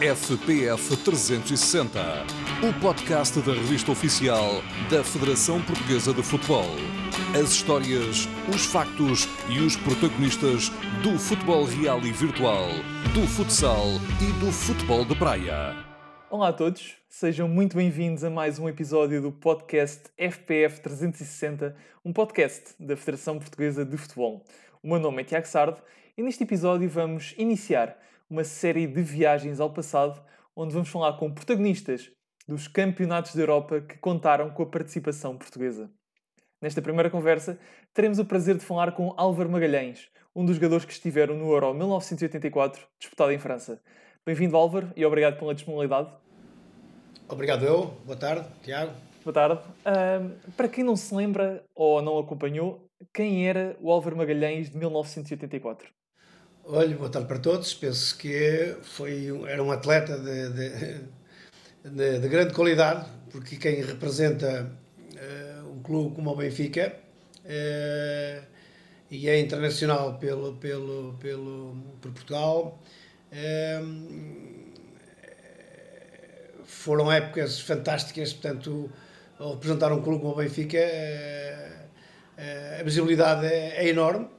FPF 360, o podcast da revista oficial da Federação Portuguesa de Futebol. As histórias, os factos e os protagonistas do futebol real e virtual, do futsal e do futebol de praia. Olá a todos, sejam muito bem-vindos a mais um episódio do podcast FPF 360, um podcast da Federação Portuguesa de Futebol. O meu nome é Tiago Sardo e neste episódio vamos iniciar uma série de viagens ao passado, onde vamos falar com protagonistas dos campeonatos da Europa que contaram com a participação portuguesa. Nesta primeira conversa, teremos o prazer de falar com Álvaro Magalhães, um dos jogadores que estiveram no Euro 1984, disputado em França. Bem-vindo, Álvaro, e obrigado pela disponibilidade. Obrigado eu. Boa tarde, Tiago. Boa tarde. Uh, para quem não se lembra ou não acompanhou, quem era o Álvaro Magalhães de 1984? Olha, boa tarde para todos. Penso que foi, era um atleta de, de, de, de grande qualidade, porque quem representa uh, um clube como o Benfica uh, e é internacional pelo, pelo, pelo, por Portugal. Uh, foram épocas fantásticas, portanto, ao representar um clube como o Benfica, a visibilidade é, é enorme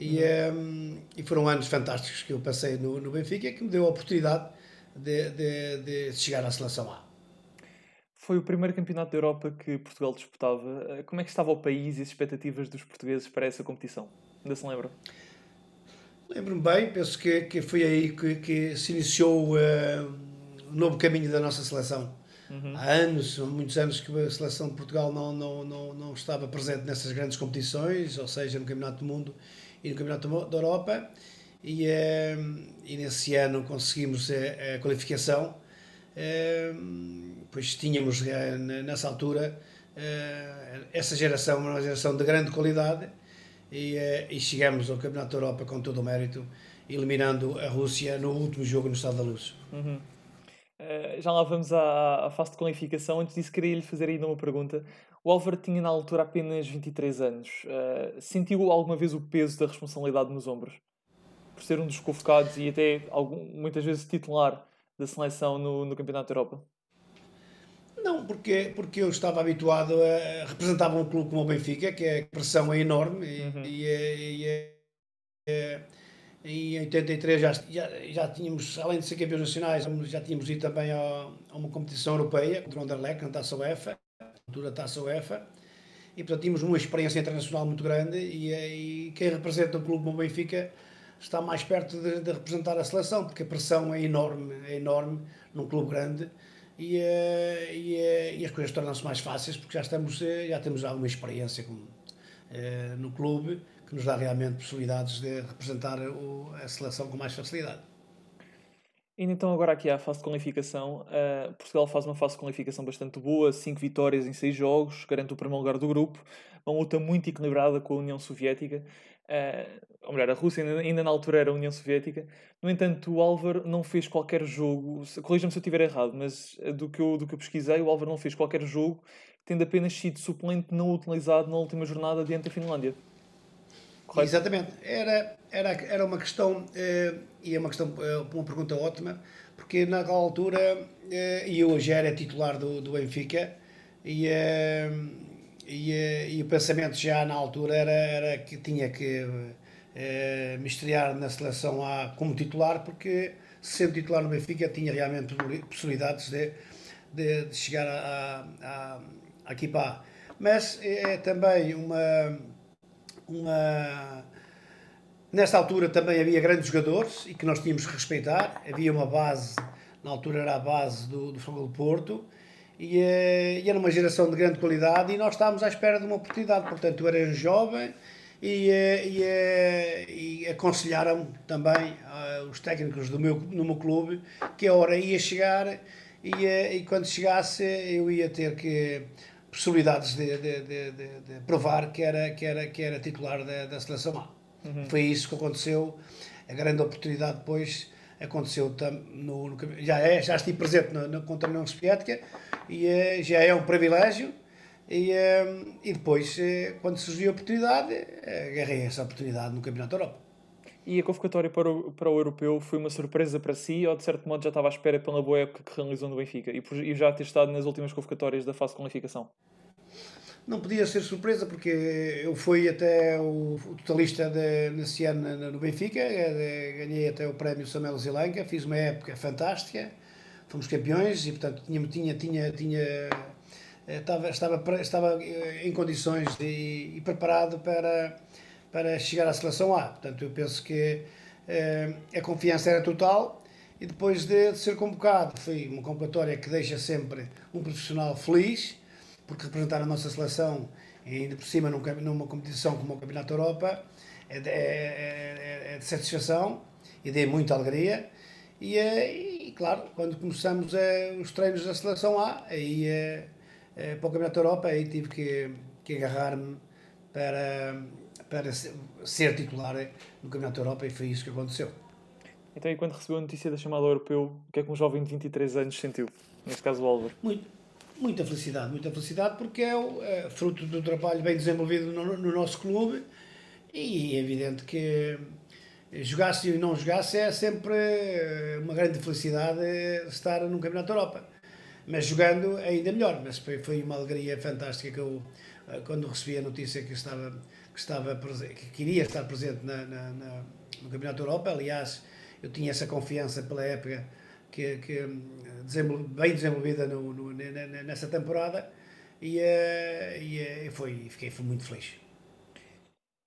e, um, ehm, e, foram anos fantásticos que eu passei no, no Benfica que me deu a oportunidade de, de, de, chegar à seleção A. Foi o primeiro campeonato da Europa que Portugal disputava. Eh, como é que estava o país e as expectativas dos portugueses para essa competição? Ainda se lembra? Lembro-me bem, penso que, que foi aí que, que se iniciou uh, o novo caminho da nossa seleção. Uhum. Há anos, muitos anos que a seleção de Portugal não, não, não, não estava presente nessas grandes competições, ou seja, no Campeonato do Mundo e no Campeonato da Europa e, eh, e nesse ano conseguimos a, a qualificação. Eh, pois tínhamos eh, nessa altura essa geração, uma geração de grande qualidade e, e chegamos ao Campeonato da Europa com todo o mérito, eliminando a Rússia no último jogo no Estado da Luz. Uhum. Uh, já lá vamos à, à fase de qualificação. Antes disso, queria lhe fazer ainda uma pergunta. O Álvaro tinha na altura apenas 23 anos. Uh, sentiu alguma vez o peso da responsabilidade nos ombros? Por ser um dos convocados e até algum, muitas vezes titular da seleção no, no Campeonato da Europa? Não, porque, porque eu estava habituado a representar um clube como o Benfica, que a pressão é enorme e, uhum. e, e, e, e em 83 já, já, já tínhamos, além de ser campeões nacionais, já tínhamos ido também a, a uma competição europeia contra o Anderlecht, na Taça UEFA altura Taça UEFA, e portanto tínhamos uma experiência internacional muito grande e, e quem representa o clube como Benfica está mais perto de, de, representar a seleção, porque a pressão é enorme, é enorme num clube grande e, eh, e, eh, e as coisas tornam-se mais fáceis porque já, estamos, eh, já temos alguma experiência com, no clube que nos dá realmente possibilidades de representar a seleção com mais facilidade. Indo então agora aqui à fase de qualificação, uh, Portugal faz uma fase de qualificação bastante boa, 5 vitórias em 6 jogos, garante o primeiro lugar do grupo, uma luta muito equilibrada com a União Soviética, uh, ou melhor, a Rússia ainda, ainda, na altura era a União Soviética. No entanto, o Álvaro não fez qualquer jogo, corrija-me se eu estiver errado, mas eh, do que, eu, do que eu pesquisei, o Álvaro não fez qualquer jogo, tendo apenas sido suplente não utilizado na última jornada diante da Finlândia. Correto? Exatamente. Era, era, era uma questão, eh, e é uma questão, eh, uma pergunta ótima, porque naquela altura, eh, e eu já era titular do, do Benfica, e, e, e, o pensamento já na altura era, era que tinha que eh, me estrear na seleção A como titular, porque sendo titular no Benfica tinha realmente possibilidades de, de, de chegar à, à, à equipa A. Mas é também uma uma. Nesta altura também havia grandes jogadores e que nós tínhamos que respeitar. Havia uma base, na altura era a base do, do Fogo do Porto, e, eh, e, era uma geração de grande qualidade e nós estávamos à espera de uma oportunidade. Portanto, eu era jovem e, eh, e, eh, e aconselharam também uh, os técnicos do meu, no meu clube que a hora ia chegar e, e quando chegasse eu ia ter que possibilidades de, de, de, de, provar que era, que era, que era titular da, da seleção A. Uhum. Foi isso que aconteceu. A grande oportunidade depois aconteceu no, no já é já estive presente no, no, contra a União Soviética e é, já é um privilégio e, e depois quando surgiu a oportunidade agarrei essa oportunidade no Campeonato da Europa E a convocatória para o, para o europeu foi uma surpresa para si ou de certo modo já estava à espera pela boa época que realizou no Benfica e, por, e já ter estado nas últimas convocatórias da fase de qualificação? Não podia ser surpresa porque eu fui até o, o totalista de, nesse ano no Benfica, eh, ganhei até o prémio Samuel Zilanka, fiz uma época fantástica, fomos campeões e portanto tinha, tinha, tinha, tinha estava, estava, estava em condições de, e preparado para, para chegar à seleção A. Portanto, eu penso que eh, a confiança era total e depois de, de, ser convocado, foi uma convocatória que deixa sempre um profissional feliz, porque representar a nossa seleção, ainda por cima num, numa competição como o Campeonato Europa, é de, é, é, é de satisfação e de muita alegria. E, eh, e, claro, quando começamos eh, os treinos da seleção A, aí eh, para o Campeonato Europa, aí tive que, que agarrar-me para, para ser titular no Campeonato da Europa e foi isso que aconteceu. Então, e quando recebeu a notícia da chamada europeu, o que é que um jovem de 23 anos sentiu? Neste caso, o Álvaro. Muito, muita felicidade, muita felicidade, porque é, o, é fruto do trabalho bem desenvolvido no, no, nosso clube e é evidente que jogasse e não jogasse é sempre uma grande felicidade estar no Campeonato da Europa mas jogando ainda melhor. Mas foi, uma alegria fantástica que eu, eh, quando recebi a notícia que estava que estava que queria estar presente na, na, na, no Campeonato da Europa. Aliás, eu tinha essa confiança pela época que, que desenvol, bem desenvolvida no, no, nessa temporada e, eh, eh, e foi fiquei fui muito feliz.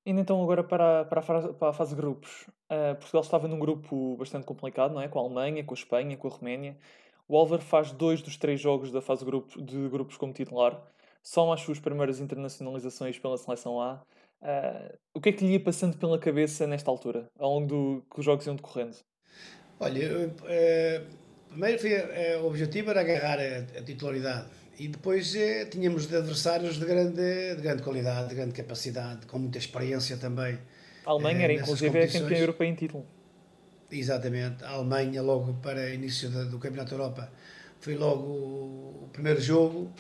Indo então agora para, para, a, fase, para a fase de grupos. Uh, Portugal estava num grupo bastante complicado, não é? Com a Alemanha, com a Espanha, com a Roménia. O Álvaro faz dois dos três jogos da fase de grupos como titular. São as suas primeiras internacionalizações pela seleção A. Uh, o que é que lhe ia passando pela cabeça nesta altura, ao longo do que os jogos iam decorrendo? Olha, uh, primeiro foi, uh, o objetivo era agarrar a, a titularidade e depois uh, tínhamos de adversários de grande, de grande qualidade, de grande capacidade, com muita experiência também. A Alemanha era inclusive a campeã europeia em título. Exatamente, a Alemanha, logo para início do Campeonato da Europa, foi logo o primeiro jogo,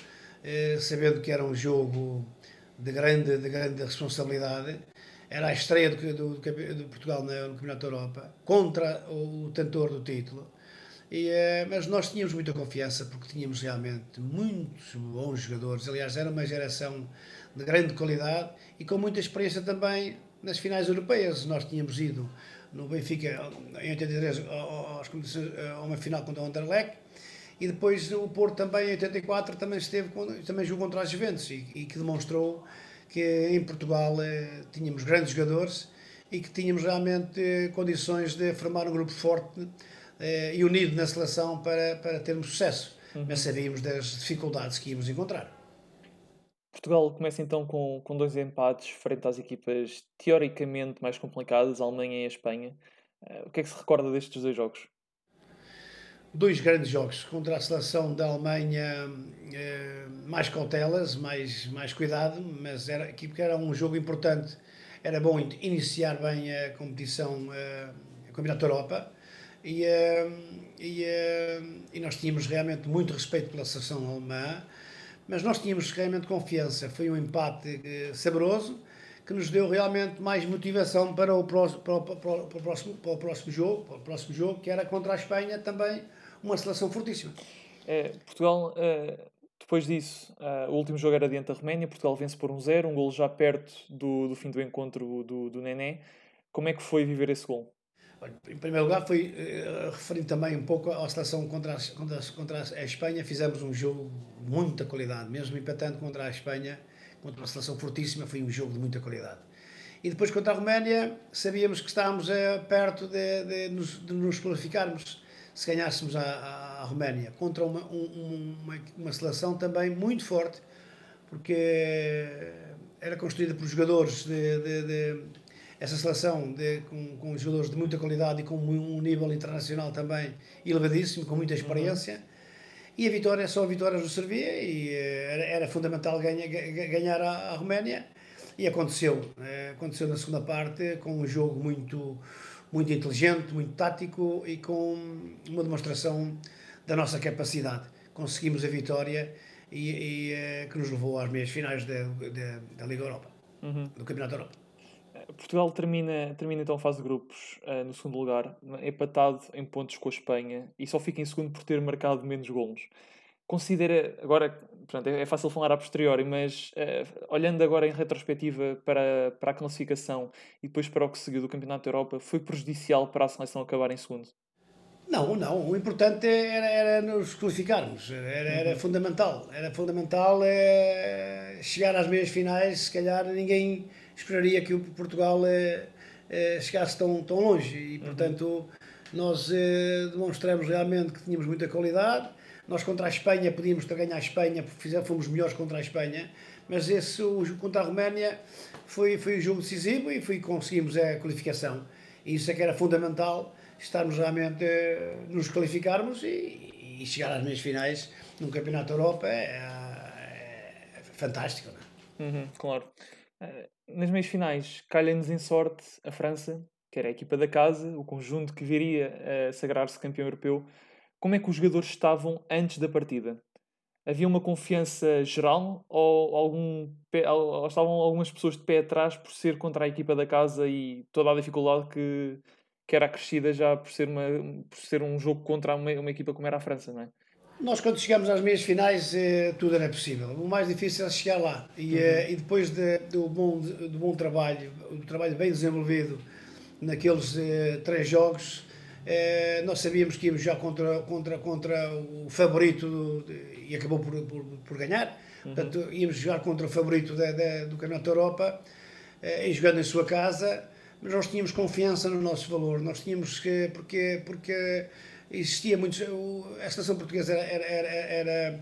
eh, sabendo que era um jogo de grande, de grande responsabilidade. Era a estreia do, do, do Portugal no Campeonato da Europa contra o tentor do título. E, eh, mas nós tínhamos muita confiança porque tínhamos realmente muitos bons jogadores. Aliás, era uma geração de grande qualidade e com muita experiência também nas finais europeias. Nós tínhamos ido no Benfica em 83 a uma final contra o Anderlecht e depois o Porto também em 84 também esteve também jogou contra a Juventus e, e que demonstrou que em Portugal eh, tínhamos grandes jogadores e que tínhamos realmente eh, condições de formar um grupo forte eh, e unido na seleção para, para termos sucesso. Uhum. Mas sabíamos das dificuldades que íamos encontrar. Portugal começa então com, com dois empates frente às equipas teoricamente mais complicadas, a Alemanha e a Espanha. Uh, o que é que se recorda destes dois jogos? Dois grandes jogos contra a seleção da Alemanha, uh, mais cautelas, mais, mais cuidado, mas era, aqui porque era um jogo importante, era bom iniciar bem a competição, uh, a Campeonato Europa. E, e, e nós tínhamos realmente muito respeito pela seleção alemã mas nós tínhamos realmente confiança. Foi um empate eh, saboroso que nos deu realmente mais motivação para o, próximo, para, o, para, o, para, o próximo, para o próximo jogo, para o próximo jogo, que era contra a Espanha, também uma seleção fortíssima. É, Portugal, é, depois disso, é, o último jogo era diante da Roménia, Portugal vence por 1-0, um, um gol já perto do, do fim do encontro do, do Nené. Como é que foi viver esse gol? Em primeiro lugar, foi uh, referindo também um pouco à seleção contra, as, contra, as, contra a Espanha. Fizemos um jogo de muita qualidade, mesmo empatando contra a Espanha, contra uma seleção fortíssima, foi um jogo de muita qualidade. E depois contra a Roménia, sabíamos que estávamos uh, perto de, de, nos, de nos qualificarmos se ganhássemos a, a, Roménia, contra uma, um, uma, uma seleção também muito forte, porque era construída por jogadores de, de, de essa seleção de, com, com jogadores de muita qualidade e com um nível internacional também elevadíssimo, com muita experiência. Uhum. E a vitória, só a vitória nos servia e eh, era, era fundamental ganha, ganhar a, a Roménia. E aconteceu. Eh, aconteceu na segunda parte com um jogo muito, muito inteligente, muito tático e com uma demonstração da nossa capacidade. Conseguimos a vitória e, e eh, que nos levou às meias finais da, da, da Liga Europa, uhum. do Campeonato da Europa Portugal termina, termina então a fase de grupos uh, no segundo lugar, empatado em pontos com a Espanha e só fica em segundo por ter marcado menos golos. Considera, agora, portanto, é, fácil falar a posteriori, mas uh, olhando agora em retrospectiva para, para a classificação e depois para o que seguiu do Campeonato da Europa, foi prejudicial para a seleção acabar em segundo? Não, não. O importante era, era nos qualificarmos. Era, era uhum. fundamental. Era fundamental é, chegar às meias finais. Se calhar ninguém esperaria que o Portugal é, é, chegasse tão, tão longe. E, uhum. portanto, nós é, demonstramos realmente que tínhamos muita qualidade. Nós contra a Espanha podíamos ter ganho a Espanha, porque fomos melhores contra a Espanha. Mas esse, o jogo contra a Roménia foi, foi o jogo decisivo e foi, conseguimos a qualificação. E isso é que era fundamental estarmos realmente, eh, nos qualificarmos e, e chegar às meias finais num Campeonato da Europa é, é, é fantástico. Não é? Uhum, claro. Eh, nas meias finais, calha-nos em sorte a França, que era a equipa da casa, o conjunto que viria a sagrar-se campeão europeu. Como é que os jogadores estavam antes da partida? Havia uma confiança geral ou, algum, ou estavam algumas pessoas de pé atrás por ser contra a equipa da casa e toda a dificuldade que, que era acrescida já por ser, uma, por ser um jogo contra uma, uma equipa como era a França, não é? Nós, quando chegamos às meias finais, eh, tudo era possível. O mais difícil é chegar lá. E, uhum. eh, e depois de, do, bom, do bom trabalho, do trabalho bem desenvolvido naqueles eh, três jogos, eh, nós sabíamos que íamos já contra, contra, contra o favorito de, e acabou por, por, por ganhar. Uhum. Portanto, íamos jogar contra o favorito do Campeonato da Europa eh, e jogando em sua casa mas nós tínhamos confiança no nosso valor, nós tínhamos que, porque, porque existia muitos, a seleção portuguesa era, era, era,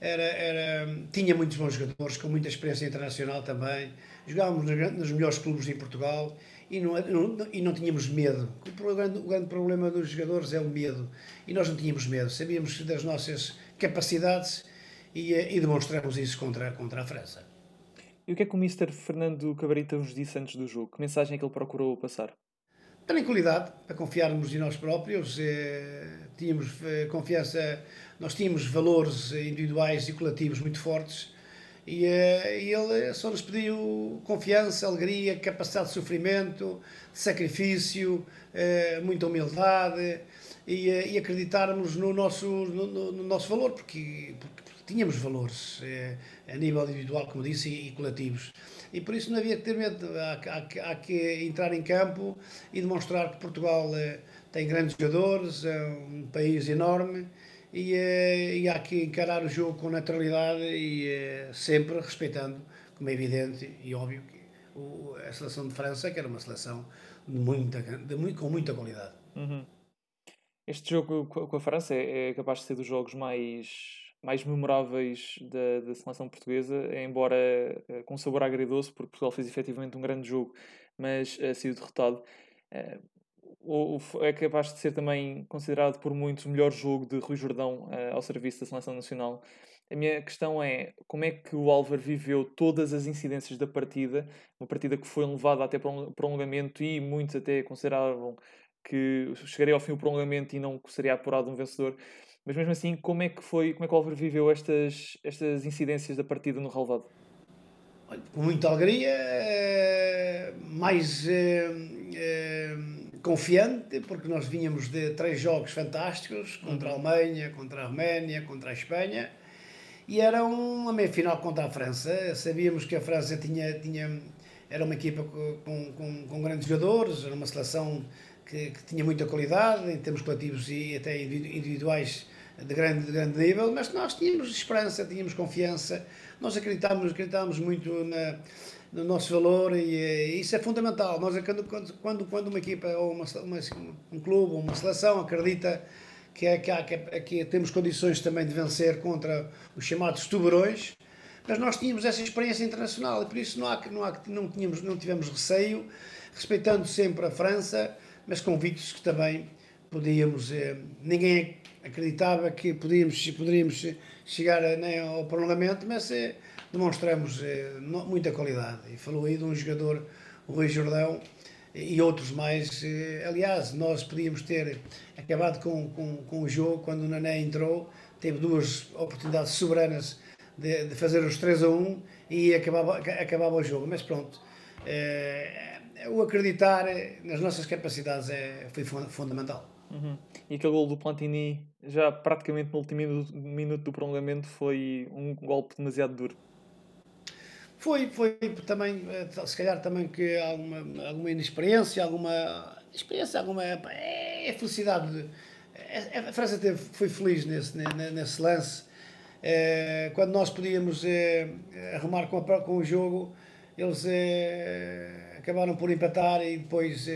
era, era, tinha muitos bons jogadores, com muita experiência internacional também, jogávamos nos melhores clubes em Portugal e não, não, e não tínhamos medo. O grande, o grande problema dos jogadores é o medo, e nós não tínhamos medo, sabíamos das nossas capacidades e, e demonstramos isso contra, contra a França. E o que é que o Mr. Fernando Cabarita vos disse antes do jogo? Que mensagem é que ele procurou passar? Tranquilidade, para confiarmos em nós próprios. Eh, tínhamos eh, confiança, nós tínhamos valores individuais e coletivos muito fortes e, eh, e ele só nos pediu confiança, alegria, capacidade de sofrimento, de sacrifício, eh, muita humildade e, eh, e acreditarmos no nosso, no, no, nosso valor, porque, porque tínhamos valores a nível individual, como disse, e, e, coletivos. E por isso não havia que ter medo, há, há, há que entrar em campo e demonstrar que Portugal tem grandes jogadores, é um país enorme e, eh, e há que encarar o jogo com naturalidade e eh, sempre respeitando, como é evidente e óbvio, o, a seleção de França, que era uma seleção de muita, de com muita qualidade. Uhum. Este jogo com a França é, é capaz de ser dos jogos mais mais memoráveis da, da seleção portuguesa, embora uh, com sabor agridoce, porque Portugal fez efetivamente um grande jogo, mas uh, saiu derrotado. Uh, é capaz de ser também considerado por muitos o melhor jogo de Rui Jordão uh, ao serviço da seleção nacional. A minha questão é como é que o Álvaro viveu todas as incidências da partida, uma partida que foi levada até para um prolongamento e muitos até consideravam que chegaria ao fim o prolongamento e não seria apurado um vencedor. Mas mesmo assim, como é que foi, como é que o Álvaro viveu estas, estas incidências da partida no relevado? Com muita alegria, eh, mais eh, confiante, porque nós vinhamos de três jogos fantásticos contra a uhum. Alemanha, contra a Roménia, contra a Espanha, e era uma meia-final contra a França. Sabíamos que a França tinha, tinha, era uma equipa com, com, com grandes jogadores, era uma seleção que, que, tinha muita qualidade em termos coletivos e até individuais de grande, de grande nível, mas nós tínhamos esperança, tínhamos confiança, nós acreditávamos, acreditávamos muito na, no nosso valor e, e, isso é fundamental. Nós, quando, quando, quando uma equipa ou uma, uma, um clube ou uma seleção acredita que, é, que, há, que, é, que temos condições também de vencer contra os chamados tubarões, mas nós tínhamos essa experiência internacional e por isso não, há, não, há, não, tínhamos, não tivemos receio, respeitando sempre a França, mas convictos que também podíamos. Eh, ninguém acreditava que podíamos, poderíamos chegar né, ao prolongamento, mas eh, demonstramos eh, muita qualidade. E falou aí de um jogador, o Rui Jordão, e outros mais. Eh, aliás, nós podíamos ter acabado com, com, com o jogo quando o Nané entrou, teve duas oportunidades soberanas de, de fazer os 3 a 1 e acabava, acabava o jogo. Mas pronto, o acreditar nas nossas capacidades é, foi fundamental. Uhum. E aquele gol do Plantini, já praticamente no último minuto, minuto do prolongamento, foi um golpe demasiado duro. Foi, foi também, eh, se calhar também que alguma, alguma inexperiência, alguma experiência, alguma. É, é felicidade. É, é, a França teve, foi feliz nesse, nesse lance. É, quando nós podíamos é, arrumar com, a, com o jogo, eles é, acabaram por empatar e depois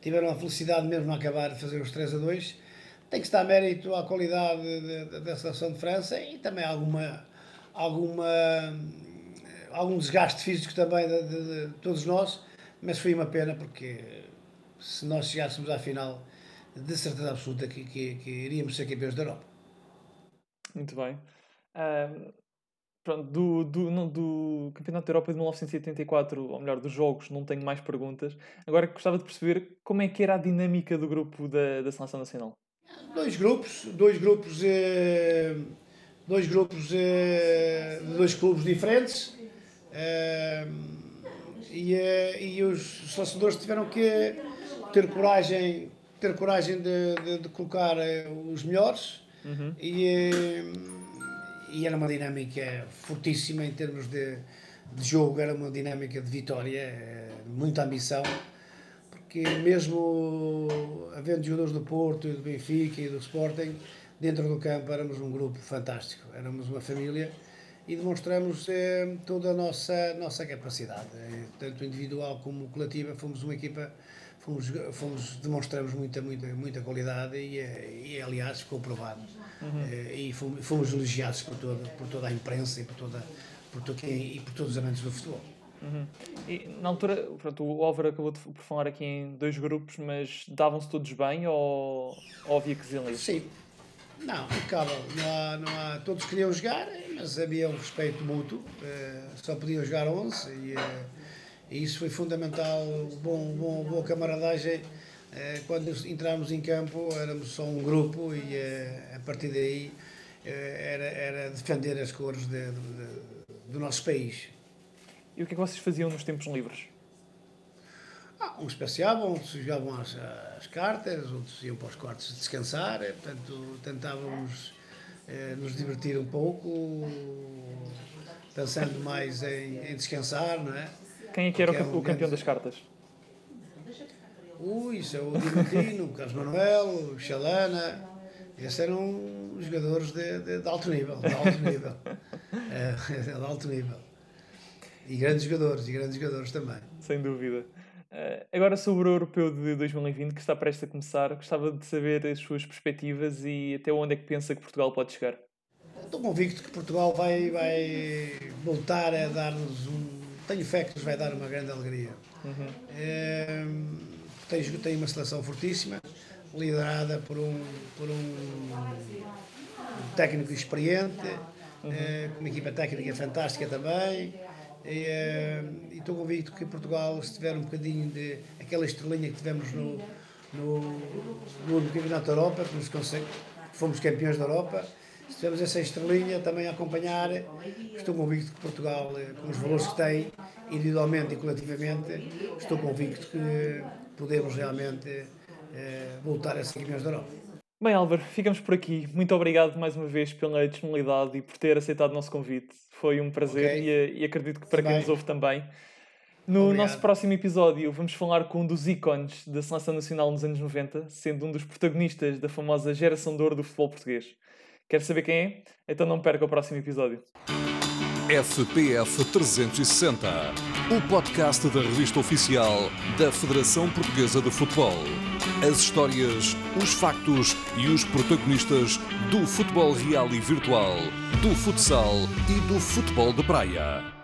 tiveram a felicidade mesmo de acabar de fazer os 3 a 2. Tem que estar mérito à qualidade da seleção de França e também alguma, alguma algum desgaste físico também de, de, de, todos nós, mas foi uma pena porque se nós chegássemos à final, de certeza absoluta que, que, que iríamos ser campeões da Europa. Muito bem. Um, pronto, do, do, não, do Campeonato da Europa de 1984, ou melhor, dos jogos, não tenho mais perguntas. Agora gostava de perceber como é que era a dinâmica do grupo da, da Seleção Nacional. Dois grupos, dois grupos, eh, dois grupos eh, de dois clubes diferentes e, eh, e os selecionadores tiveram que ter coragem, ter coragem de, de, de colocar eh, os melhores. Uhum. e, eh, e era uma dinâmica fortíssima em termos de, de jogo, era uma dinâmica de vitória, muita ambição, porque mesmo havendo jogadores do Porto, do Benfica e do Sporting, dentro do campo éramos um grupo fantástico, éramos uma família e demonstramos eh, toda a nossa, nossa capacidade, eh, tanto individual como coletiva. Fomos uma equipa, fomos, fomos, demonstramos muita, muita, muita qualidade e, eh, e aliás, ficou provado. Uhum. Eh, e fomos, fomos, elogiados por toda, por toda a imprensa e por, toda, por, quem, e por todos os amantes do futebol. Uhum. E na altura, pronto, o Álvaro acabou de, por falar aqui em dois grupos, mas davam-se todos bem ou, ou havia que Sim, não, impecável. Não há, não há, todos queriam jogar, mas havia um respeito mútuo. Uh, só podiam jogar 11 e, uh, e isso foi fundamental. Bom, bom, boa camaradagem. Uh, quando entramos em campo, éramos só um grupo e a partir daí era, era defender as cores de, de, do nosso país. E o que é que vocês faziam nos tempos livres? Ah, uns passeavam, outros jogavam as, as, cartas, outros iam para os quartos descansar, portanto tentávamos eh, nos divertir um pouco, pensando mais em, em, descansar, não é? Quem é que era o, é um o campeão das cartas? Ui, isso é o Diamantino, o Carlos Manuel, o Xalana, esses eram jogadores de, de, de alto nível, de alto nível, é, de alto nível. E grandes jogadores, e grandes jogadores também. Sem dúvida. Uh, agora sobre o Europeu de 2020, que está prestes a começar, gostava de saber as suas perspectivas e até onde é que pensa que Portugal pode chegar. Estou convicto que Portugal vai, vai voltar a dar-nos um. Tenho fé que nos vai dar uma grande alegria. Uhum. É, tem, tem uma seleção fortíssima, liderada por um, por um técnico experiente, uhum. é, com uma equipa técnica fantástica também. Eh, e estou convicto que Portugal, se tiver um bocadinho de aquela estrelinha que tivemos no, no, no Campeonato da Europa, que nos consegue, fomos campeões da Europa, se tivermos essa estrelinha também a acompanhar, estou convicto que Portugal, eh, com os valores que tem, individualmente e coletivamente, estou convicto que podemos realmente eh, voltar a ser campeões da Europa. Bem, Álvaro, ficamos por aqui. Muito obrigado mais uma vez pela disponibilidade e por ter aceitado o nosso convite. Foi um prazer okay. e, eh, e, acredito que para quem nos ouve também. No Obrigado. nosso próximo episódio vamos falar com um dos ícones da Seleção Nacional nos anos 90, sendo um dos protagonistas da famosa geração de ouro do futebol português. Quer saber quem é? Então não perca o próximo episódio. FPF 360, o podcast da revista oficial da Federação Portuguesa de Futebol. As histórias, os factos e os protagonistas do futebol real e virtual, do futsal e do futebol de praia.